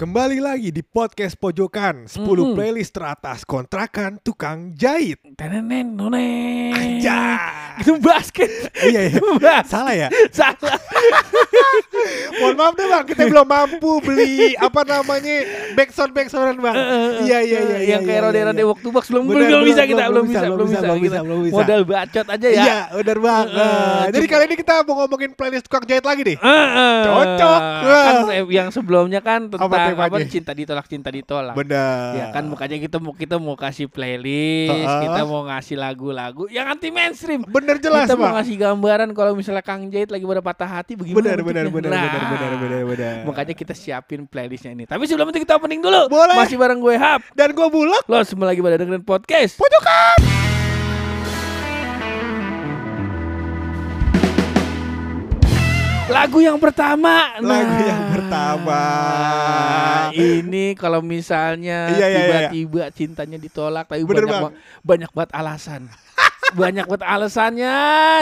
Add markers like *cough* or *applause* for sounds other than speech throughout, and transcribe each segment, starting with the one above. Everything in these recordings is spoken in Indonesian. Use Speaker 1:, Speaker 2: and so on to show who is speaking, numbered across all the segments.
Speaker 1: Kembali lagi di podcast pojokan 10 playlist teratas kontrakan tukang jahit.
Speaker 2: Tenenen none.
Speaker 1: Anjay.
Speaker 2: Itu basket.
Speaker 1: Iya, iya.
Speaker 2: Basket.
Speaker 1: Salah ya?
Speaker 2: Salah. *laughs*
Speaker 1: Mohon maaf deh bang, kita belum mampu beli apa namanya backsound backsoundan bang. Iya iya iya.
Speaker 2: Yang
Speaker 1: iya,
Speaker 2: kayak
Speaker 1: iya,
Speaker 2: rode-rode
Speaker 1: iya.
Speaker 2: waktu box belum belum bisa kita
Speaker 1: belum,
Speaker 2: bisa belum bisa
Speaker 1: belum bisa.
Speaker 2: Modal bacot aja ya.
Speaker 1: Iya, benar banget.
Speaker 2: Heeh,
Speaker 1: Jadi kali ini kita mau ngomongin playlist tukang jahit lagi nih. Cocok.
Speaker 2: Kan eh, yang sebelumnya kan tentang apa, cinta ditolak cinta ditolak.
Speaker 1: Benar.
Speaker 2: Ya kan makanya kita mau kita mau kasih playlist,
Speaker 1: Heeh.
Speaker 2: kita mau ngasih lagu-lagu yang anti mainstream.
Speaker 1: Bener jelas
Speaker 2: kita mau ngasih gambaran kalau misalnya Kang Jahit lagi pada patah hati bagaimana
Speaker 1: Benar benar
Speaker 2: bentuknya.
Speaker 1: benar
Speaker 2: Nah,
Speaker 1: benar benar benar benar.
Speaker 2: Makanya kita siapin playlistnya ini. Tapi sebelum itu kita opening dulu.
Speaker 1: Boleh.
Speaker 2: Masih bareng gue Hap.
Speaker 1: Dan gue bulak
Speaker 2: Lo semua lagi pada dengerin podcast.
Speaker 1: pojokan.
Speaker 2: Lagu yang pertama.
Speaker 1: Lagu
Speaker 2: Nah,
Speaker 1: yang pertama.
Speaker 2: Ini kalau misalnya
Speaker 1: Iya, iya, iya.
Speaker 2: tiba-tiba cintanya ditolak tapi
Speaker 1: Bener,
Speaker 2: banyak
Speaker 1: Bang.
Speaker 2: ba- banyak banget alasan. Banyak banget alasannya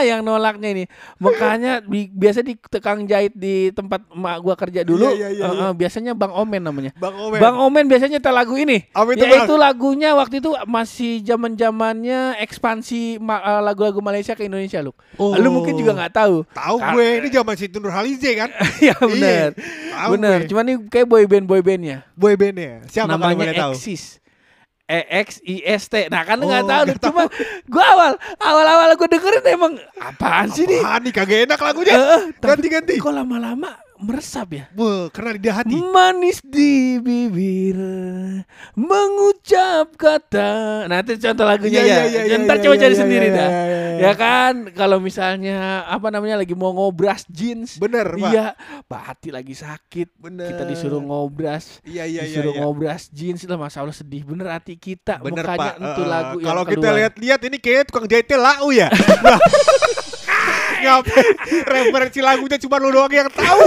Speaker 2: yang nolaknya ini. Makanya di, biasa di tukang jahit di tempat emak gua kerja dulu.
Speaker 1: Iya, iya, iya, iya.
Speaker 2: eh, biasanya Bang Omen namanya.
Speaker 1: Bang Omen.
Speaker 2: Bang Omen biasanya nyetel lagu ini.
Speaker 1: Apa itu,
Speaker 2: Yaitu
Speaker 1: Bang?
Speaker 2: lagunya waktu itu masih zaman zamannya ekspansi ma- eh, lagu-lagu Malaysia ke Indonesia lu.
Speaker 1: Oh.
Speaker 2: Lu mungkin juga nggak tahu.
Speaker 1: Tahu gue ini zaman Situ Nurhalize kan? *laughs*
Speaker 2: Iya benar.
Speaker 1: tahu
Speaker 2: Benar. Cuman ini kayak boy band boy bandnya.
Speaker 1: Boy bandnya. Siapa
Speaker 2: Namanya
Speaker 1: tahu?
Speaker 2: Exis. E X I S T. Nah kan nggak
Speaker 1: Oh,
Speaker 2: tahu.
Speaker 1: nggak
Speaker 2: Cuma gua awal awal awal gua dengerin emang apaan sih nih?
Speaker 1: Apaan nih kagak enak lagunya.
Speaker 2: Tapi
Speaker 1: Ganti-ganti.
Speaker 2: Kok lama-lama meresap ya?
Speaker 1: Wah, karena di hati.
Speaker 2: Manis di bibir mengucap kata. Nah itu contoh lagunya
Speaker 1: Iya,
Speaker 2: ya.
Speaker 1: iya, iya,
Speaker 2: Ntar
Speaker 1: iya,
Speaker 2: coba
Speaker 1: iya,
Speaker 2: cari sendiri dah. Ya kan kalau misalnya apa namanya lagi mau ngobras jeans.
Speaker 1: Bener, Pak.
Speaker 2: Iya, Pak Hati lagi sakit.
Speaker 1: Bener.
Speaker 2: Kita disuruh ngobras.
Speaker 1: Iya, iya, iya.
Speaker 2: disuruh
Speaker 1: iya.
Speaker 2: ngobras jeans lah Masya Allah sedih bener hati kita
Speaker 1: Bener,
Speaker 2: makanya
Speaker 1: Pak.
Speaker 2: itu
Speaker 1: Eh,
Speaker 2: lagu
Speaker 1: Kalau kita lihat-lihat ini kayaknya tukang jahitnya lau ya. *laughs* Ngapain referensi lagunya cuma lu doang yang tahu.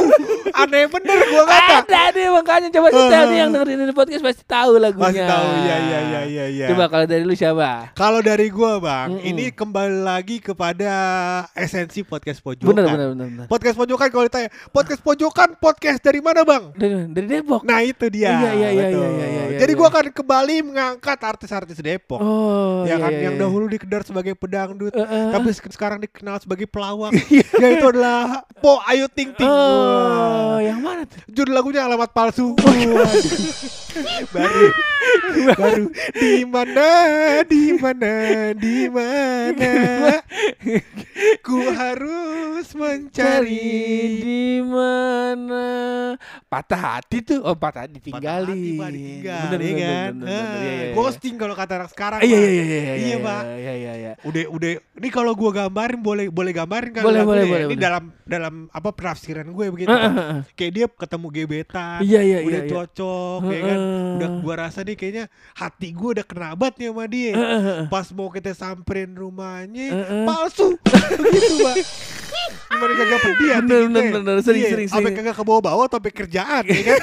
Speaker 1: Aneh bener gua kata.
Speaker 2: ada nih makanya coba nih
Speaker 1: Eh.
Speaker 2: yang dengerin ini podcast pasti tahu lagunya
Speaker 1: Masih tahu. Iya, iya, iya, iya, iya.
Speaker 2: coba kalau dari lu siapa
Speaker 1: Kalau dari gua, Bang,
Speaker 2: Mm-mm.
Speaker 1: ini kembali lagi kepada esensi podcast pojokan.
Speaker 2: bener bener bener, bener.
Speaker 1: Podcast pojokan kalau ditanya, podcast pojokan podcast dari mana, Bang?
Speaker 2: Dari, dari Depok
Speaker 1: Nah, itu dia.
Speaker 2: Iya, iya, iya, iya, iya, iya,
Speaker 1: Jadi
Speaker 2: iya.
Speaker 1: gua akan kembali mengangkat artis-artis Depok.
Speaker 2: oh
Speaker 1: ya
Speaker 2: iya,
Speaker 1: kan
Speaker 2: iya,
Speaker 1: yang
Speaker 2: iya.
Speaker 1: dahulu dikedar sebagai pedangdut,
Speaker 2: Eh, eh.
Speaker 1: tapi sek- sekarang dikenal sebagai pelawak. Yaitu adalah Po Ayu Ting Ting.
Speaker 2: oh
Speaker 1: Wah.
Speaker 2: yang mana tuh
Speaker 1: Judul lagunya alamat palsu. Waduh. baru baru di mana di mana di mana ku harus mencari
Speaker 2: di mana patah hati tuh oh patah hati ditinggali
Speaker 1: Patah hati, ditinggal,
Speaker 2: bener,
Speaker 1: ya
Speaker 2: bener,
Speaker 1: kan?
Speaker 2: bener, bener,
Speaker 1: Ah,
Speaker 2: iya, iya, iya.
Speaker 1: ghosting kalau kata anak sekarang
Speaker 2: iya
Speaker 1: Pak.
Speaker 2: iya iya iya
Speaker 1: Iya, Pak.
Speaker 2: iya iya iya
Speaker 1: udah udah ini kalau gua gambarin boleh boleh gambarin kan
Speaker 2: Boleh, boleh,
Speaker 1: ya?
Speaker 2: boleh,
Speaker 1: ini
Speaker 2: boleh.
Speaker 1: dalam dalam apa penafsiran gue begitu Pak.
Speaker 2: eh, eh.
Speaker 1: kayak dia ketemu gebetan
Speaker 2: Iya, iya,
Speaker 1: udah
Speaker 2: iya, iya.
Speaker 1: cocok ya kan udah gua rasa nih kayaknya hati gua udah kenabat nih sama dia
Speaker 2: Eh, eh, eh.
Speaker 1: pas mau kita samperin rumahnya
Speaker 2: Eh, eh.
Speaker 1: palsu *laughs* gitu pak gimana kagak pedih hati
Speaker 2: Bener, bener,
Speaker 1: ya?
Speaker 2: bener. Sering,
Speaker 1: Iya,
Speaker 2: sering,
Speaker 1: sampai kagak ke bawah-bawah tapi kerjaan ya kan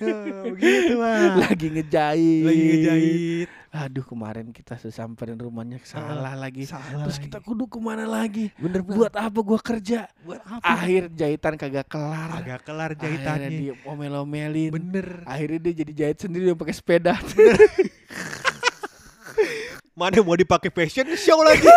Speaker 1: *laughs* begitu pak
Speaker 2: lagi ngejahit
Speaker 1: lagi ngejahit
Speaker 2: aduh kemarin kita sesamperin rumahnya salah lagi.
Speaker 1: Salah
Speaker 2: terus
Speaker 1: lagi.
Speaker 2: kita kudu ke mana lagi?
Speaker 1: Bener Bang.
Speaker 2: buat apa gua kerja?
Speaker 1: Buat apa?
Speaker 2: Akhir jahitan kagak kelar.
Speaker 1: Agak kelar
Speaker 2: akhirnya
Speaker 1: jahitannya.
Speaker 2: dia omel-omelin.
Speaker 1: Bener.
Speaker 2: Akhirnya dia jadi jahit sendiri dia pakai sepeda *laughs*
Speaker 1: mana mau dipakai fashion? Show lagi. *laughs*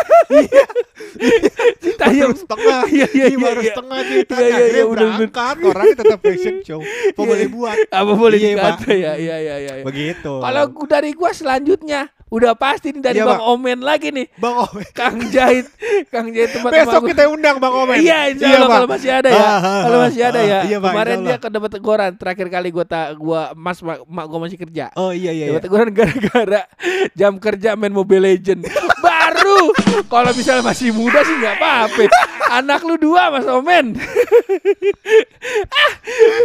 Speaker 2: Tanya-
Speaker 1: baru setengah.
Speaker 2: Iya, iya,
Speaker 1: baru
Speaker 2: iya, iya.
Speaker 1: setengah cerita
Speaker 2: Iya, iya, iya,
Speaker 1: berangkat. Orangnya tetap fashion show. Apa
Speaker 2: Iya.
Speaker 1: boleh buat?
Speaker 2: Apa boleh
Speaker 1: Iya,
Speaker 2: ya iya iya iya iya.
Speaker 1: begitu.
Speaker 2: Kalau dari gua selanjutnya udah pasti nih dari
Speaker 1: Iya,
Speaker 2: Bang
Speaker 1: Bang.
Speaker 2: Omen lagi nih
Speaker 1: bang Omen
Speaker 2: Kang Jahit Kang Jahit tempat
Speaker 1: besok kita undang bang Omen
Speaker 2: Iya, insya Allah
Speaker 1: Bang.
Speaker 2: kalau masih ada ya.
Speaker 1: Ah, ah,
Speaker 2: kalau
Speaker 1: ah,
Speaker 2: masih ada ya.
Speaker 1: iya, Bang,
Speaker 2: Kemarin dia ke dapat teguran. Terakhir kali gua tak gua Mas mak, mak gua masih kerja.
Speaker 1: oh iya iya,
Speaker 2: Dapat
Speaker 1: iya.
Speaker 2: teguran gara-gara jam kerja main Mobile Legend. Baru kalau misalnya masih muda sih nggak apa-apa. Anak lu dua Mas Omen. *laughs*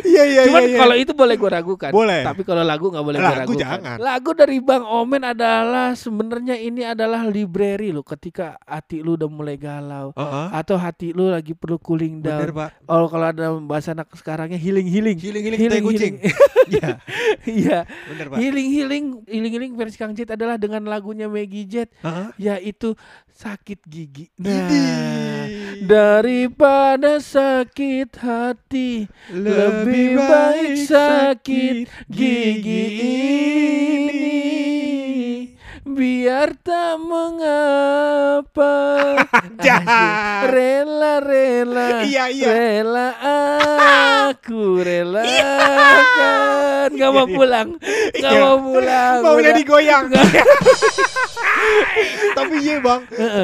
Speaker 1: iya iya
Speaker 2: Cuman
Speaker 1: iya, iya.
Speaker 2: kalau itu boleh gua ragukan.
Speaker 1: Boleh.
Speaker 2: Tapi kalau lagu nggak boleh gua ragukan.
Speaker 1: jangan.
Speaker 2: Lagu dari Bang Omen adalah sebenarnya ini adalah library lo ketika hati lu udah mulai galau
Speaker 1: Heeh.
Speaker 2: atau hati lu lagi perlu cooling down.
Speaker 1: bener pak
Speaker 2: Oh kalau ada bahasa anak sekarangnya healing healing.
Speaker 1: healing healing tai kucing *laughs* iya
Speaker 2: Iya.
Speaker 1: bener pak
Speaker 2: Healing healing healing healing versi Kang Jet adalah dengan lagunya Maggie Jet
Speaker 1: Heeh.
Speaker 2: yaitu sakit gigi. Nah,
Speaker 1: Idih.
Speaker 2: Daripada sakit hati Lebih baik sakit gigi ini Biar tak mengapa *laughs*
Speaker 1: Jahat.
Speaker 2: Rela-rela
Speaker 1: Iya, iya.
Speaker 2: Rela *laughs* aku relakan Gak mau pulang Gak
Speaker 1: Iya.
Speaker 2: mau pulang
Speaker 1: Maunya
Speaker 2: Udah.
Speaker 1: digoyang. *laughs* *laughs* Tapi iya bang,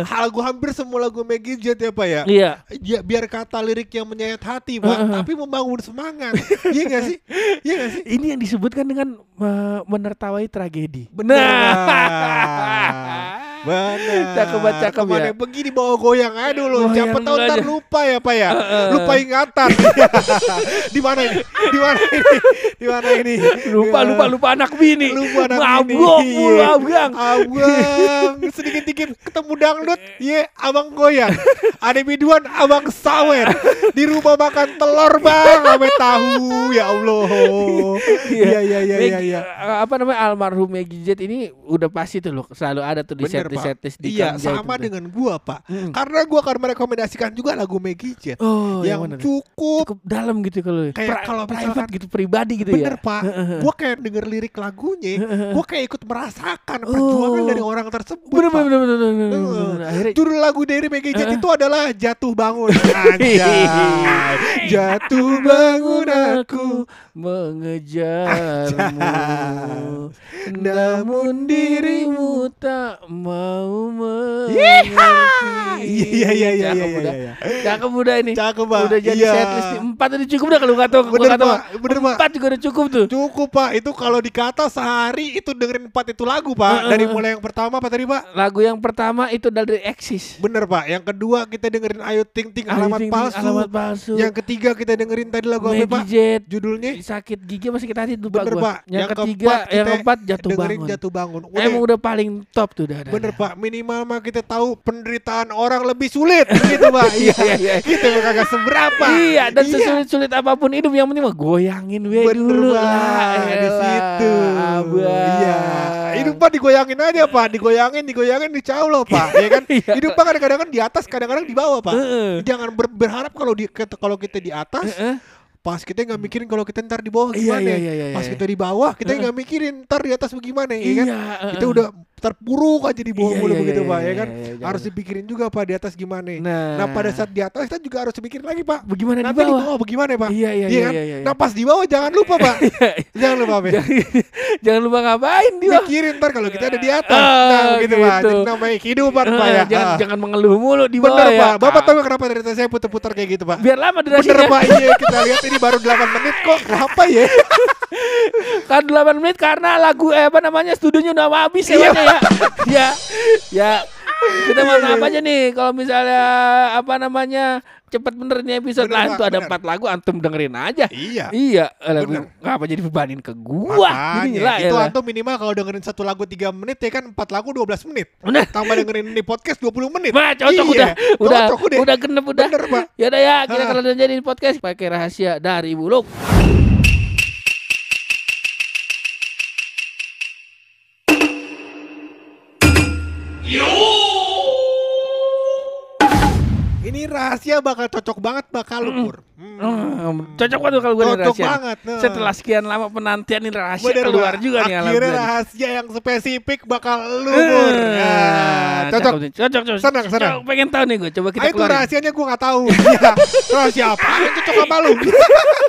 Speaker 1: lagu hampir semua lagu Maggie Jet ya pak ya.
Speaker 2: Iya
Speaker 1: Ya, biar kata lirik yang menyayat hati pak, tapi membangun semangat. Iya gak sih? Iya gak sih?
Speaker 2: Ini yang disebutkan dengan uh, menertawai tragedi.
Speaker 1: Benar. *laughs* Benar.
Speaker 2: Cakep banget, cakep ya.
Speaker 1: begini bawa goyang aja dulu. Siapa tahu ntar lupa ya pak ya.
Speaker 2: Heeh.
Speaker 1: Lupa ingatan. *laughs* Di mana ini? Di mana ini? Di mana ini?
Speaker 2: lupa lupa lupa anak bini.
Speaker 1: Lupa anak
Speaker 2: Mabuk
Speaker 1: bini.
Speaker 2: mulu
Speaker 1: Iya.
Speaker 2: abang.
Speaker 1: Abang *laughs* sedikit dikit ketemu dangdut, iya abang goyang. Ada biduan abang sawer di rumah makan telur bang, ame tahu ya Allah. Iya iya iya iya. Iya.
Speaker 2: uh, Apa namanya almarhum Maggie Jet ini udah pasti tuh loh selalu ada tuh di set
Speaker 1: pak.
Speaker 2: di
Speaker 1: Iya sama
Speaker 2: itu.
Speaker 1: dengan gua pak.
Speaker 2: Mm.
Speaker 1: Karena gua akan merekomendasikan juga lagu Maggie Jet
Speaker 2: Oh, yang,
Speaker 1: yang
Speaker 2: tuh?
Speaker 1: cukup
Speaker 2: Cukup dalam gitu kalau
Speaker 1: Kayak
Speaker 2: Pri-
Speaker 1: kalau
Speaker 2: private gitu pribadi gitu
Speaker 1: Bener
Speaker 2: ya.
Speaker 1: pak, gua kayak denger lirik lagunya, gua kayak ikut merasakan perjuangan
Speaker 2: Oh.
Speaker 1: dari orang tersebut.
Speaker 2: Bener
Speaker 1: Pak.
Speaker 2: bener bener bener, bener, bener. Akhirnya
Speaker 1: Judul lagu dari Maggie Jet itu adalah Jatuh Bangun. *laughs* Anjay. Jatuh bangun aku.
Speaker 2: mengejarmu Namun dirimu tak mau Mengerti
Speaker 1: Iya iya iya
Speaker 2: Cakep
Speaker 1: iya
Speaker 2: udah.
Speaker 1: iya.
Speaker 2: Cakep udah ini
Speaker 1: Cakep pak.
Speaker 2: Udah jadi
Speaker 1: Iya.
Speaker 2: setlist. Empat udah cukup dah kalau kata gua
Speaker 1: Bener,
Speaker 2: kata
Speaker 1: Pak. Bener, Pak.
Speaker 2: Empat juga udah cukup tuh
Speaker 1: Cukup pak, itu kalau dikata sehari itu dengerin empat itu lagu pak.
Speaker 2: Heeh,
Speaker 1: Dari
Speaker 2: heeh.
Speaker 1: mulai yang pertama apa tadi pak?
Speaker 2: Lagu yang pertama itu dari Exis
Speaker 1: Bener pak. Yang kedua kita dengerin Ayu Ting Ting alamat
Speaker 2: Ting Ting,
Speaker 1: palsu.
Speaker 2: Alamat palsu
Speaker 1: Yang ketiga kita dengerin tadi lagu apa pak?
Speaker 2: Jet
Speaker 1: Judulnya
Speaker 2: sakit gigi masih kita hati lupa
Speaker 1: Bener
Speaker 2: gua.
Speaker 1: pak.
Speaker 2: Yang, ketiga, yang keempat jatuh
Speaker 1: dengerin
Speaker 2: bangun.
Speaker 1: jatuh bangun.
Speaker 2: Emang udah paling top tuh dah. dah,
Speaker 1: Bener pak, minimal mah kita tahu penderitaan orang lebih sulit *laughs* gitu pak.
Speaker 2: Iya, iya, iya.
Speaker 1: Kita mah kagak seberapa.
Speaker 2: Iya, dan sesulit-sulit apa pun hidup yang penting mah goyangin we
Speaker 1: Bener
Speaker 2: dulu
Speaker 1: pak,
Speaker 2: lah.
Speaker 1: di
Speaker 2: Elah,
Speaker 1: situ. Iya. Hidup pak digoyangin aja pak, digoyangin, digoyangin, dicau loh pak, *laughs* ya kan?
Speaker 2: Iya.
Speaker 1: Hidup pak kadang-kadang kan di atas, kadang-kadang di bawah pak. Jangan ber- berharap kalau di kalau kita di atas, pas kita nggak mikirin kalau kita ntar di bawah
Speaker 2: Iya,
Speaker 1: gimana.
Speaker 2: iya, iya, iya,
Speaker 1: pas
Speaker 2: iya.
Speaker 1: kita di bawah, kita nggak mikirin ntar di atas bagaimana, ya kan?
Speaker 2: Iya,
Speaker 1: Kita
Speaker 2: heeh.
Speaker 1: udah terpuruk aja di bawah
Speaker 2: Iya,
Speaker 1: mulu
Speaker 2: iya,
Speaker 1: begitu
Speaker 2: iya,
Speaker 1: pak,
Speaker 2: iya,
Speaker 1: ya kan?
Speaker 2: iya, iya,
Speaker 1: Harus dipikirin juga pak di atas gimana.
Speaker 2: Nah.
Speaker 1: Nah pada saat di atas kita juga harus mikirin lagi pak.
Speaker 2: bagaimana di
Speaker 1: Nanti di
Speaker 2: bawah?
Speaker 1: bawah bagaimana pak?
Speaker 2: Iya, iya,
Speaker 1: Iya
Speaker 2: iya,
Speaker 1: kan?
Speaker 2: iya, iya.
Speaker 1: Nah pas di bawah jangan lupa pak. *laughs* jangan lupa pak.
Speaker 2: jangan, *laughs* lupa ngapain di bawah.
Speaker 1: Mikirin ntar kalau kita ada di atas.
Speaker 2: Ah,
Speaker 1: nah gitu, pak.
Speaker 2: gitu.
Speaker 1: Jadi namanya kehidupan pak
Speaker 2: Eh,
Speaker 1: ya.
Speaker 2: jangan
Speaker 1: Ah.
Speaker 2: jangan mengeluh mulu di bawah
Speaker 1: Bener
Speaker 2: ya.
Speaker 1: pak. Bapak
Speaker 2: Ah,
Speaker 1: tahu kenapa dari tadi saya putar-putar kayak gitu pak?
Speaker 2: biar lama
Speaker 1: Bener
Speaker 2: durasinya.
Speaker 1: pak. Iya kita lihat ini baru 8 menit kok. Kenapa ya? *laughs*
Speaker 2: Kan 8 menit karena lagu eh, apa namanya studionya udah habis ya
Speaker 1: Iya.
Speaker 2: Ya. ya. Ya. Kita mau
Speaker 1: Iya,
Speaker 2: apa
Speaker 1: iya.
Speaker 2: aja nih kalau misalnya apa namanya cepat bener nih episode
Speaker 1: Bener,
Speaker 2: lain tuh ada empat lagu antum dengerin aja.
Speaker 1: Iya.
Speaker 2: Iya, lagu
Speaker 1: Bener.
Speaker 2: ngapa jadi bebanin ke gua?
Speaker 1: Makanya, itu
Speaker 2: elah.
Speaker 1: antum minimal kalau dengerin satu lagu 3 menit ya kan 4 lagu 12 menit.
Speaker 2: Bener.
Speaker 1: Tambah dengerin ini podcast 20 menit.
Speaker 2: Wah, cocok
Speaker 1: Iya,
Speaker 2: udah. Udah
Speaker 1: cocok udah.
Speaker 2: udah genep udah.
Speaker 1: Bener, Pak.
Speaker 2: Ya udah ya, kita kalau jadi podcast pakai rahasia dari Buluk.
Speaker 1: Ini rahasia bakal cocok banget bakal lu Pur. Hmm.
Speaker 2: Hmm, cocok banget kalau gue
Speaker 1: Cocok
Speaker 2: rahasia.
Speaker 1: banget, nah.
Speaker 2: Setelah sekian lama penantian ini rahasia
Speaker 1: Bener,
Speaker 2: keluar
Speaker 1: Pak.
Speaker 2: juga nih
Speaker 1: Akhirnya rahasia yang spesifik bakal lu
Speaker 2: Eh,
Speaker 1: Pur. Nah, cocok.
Speaker 2: nih, cocok, cocok.
Speaker 1: Senang, senang.
Speaker 2: Cocok, pengen tahu nih gue, coba kita
Speaker 1: Ah, itu rahasianya gue gak tahu. *laughs* Iya. Rahasia apa? Cocok sama lu.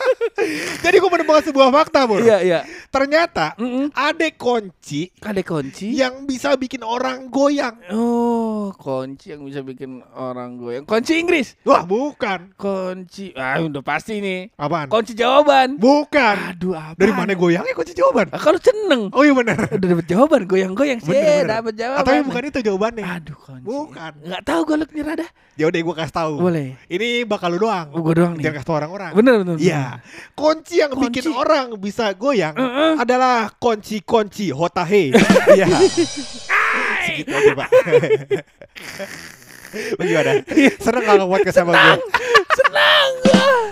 Speaker 1: *laughs* Jadi gue menemukan sebuah fakta, Bur.
Speaker 2: Iya, iya.
Speaker 1: Ternyata
Speaker 2: Mm-mm.
Speaker 1: ada kunci
Speaker 2: Ada kunci.
Speaker 1: yang bisa bikin orang goyang.
Speaker 2: Oh, kunci yang bisa bikin orang goyang. Kunci Inggris.
Speaker 1: Wah, bukan.
Speaker 2: Kunci. Ah, udah pasti nih.
Speaker 1: Apaan?
Speaker 2: Kunci jawaban.
Speaker 1: Bukan.
Speaker 2: Aduh, apa?
Speaker 1: Dari mana goyangnya kunci jawaban?
Speaker 2: Ah, kalau seneng.
Speaker 1: Oh iya benar.
Speaker 2: Udah dapet jawaban, goyang-goyang sih. Dapat jawaban.
Speaker 1: Tapi bukan itu jawabannya.
Speaker 2: Aduh, kunci.
Speaker 1: Bukan.
Speaker 2: Enggak tahu gue lu nyerah dah.
Speaker 1: Ya udah gue kasih tahu.
Speaker 2: Boleh.
Speaker 1: Ini bakal lu doang.
Speaker 2: Oh, gue doang nih.
Speaker 1: Jangan kasih tahu orang-orang.
Speaker 2: Bener, bener.
Speaker 1: Iya. Kunci yang
Speaker 2: Kunci.
Speaker 1: bikin orang bisa goyang
Speaker 2: Heeh.
Speaker 1: adalah kunci-kunci hotahe. *laughs* Iya. Segitu aja, Pak. *laughs* Bagaimana? Seneng kalau buat sama gue?
Speaker 2: Senang gua.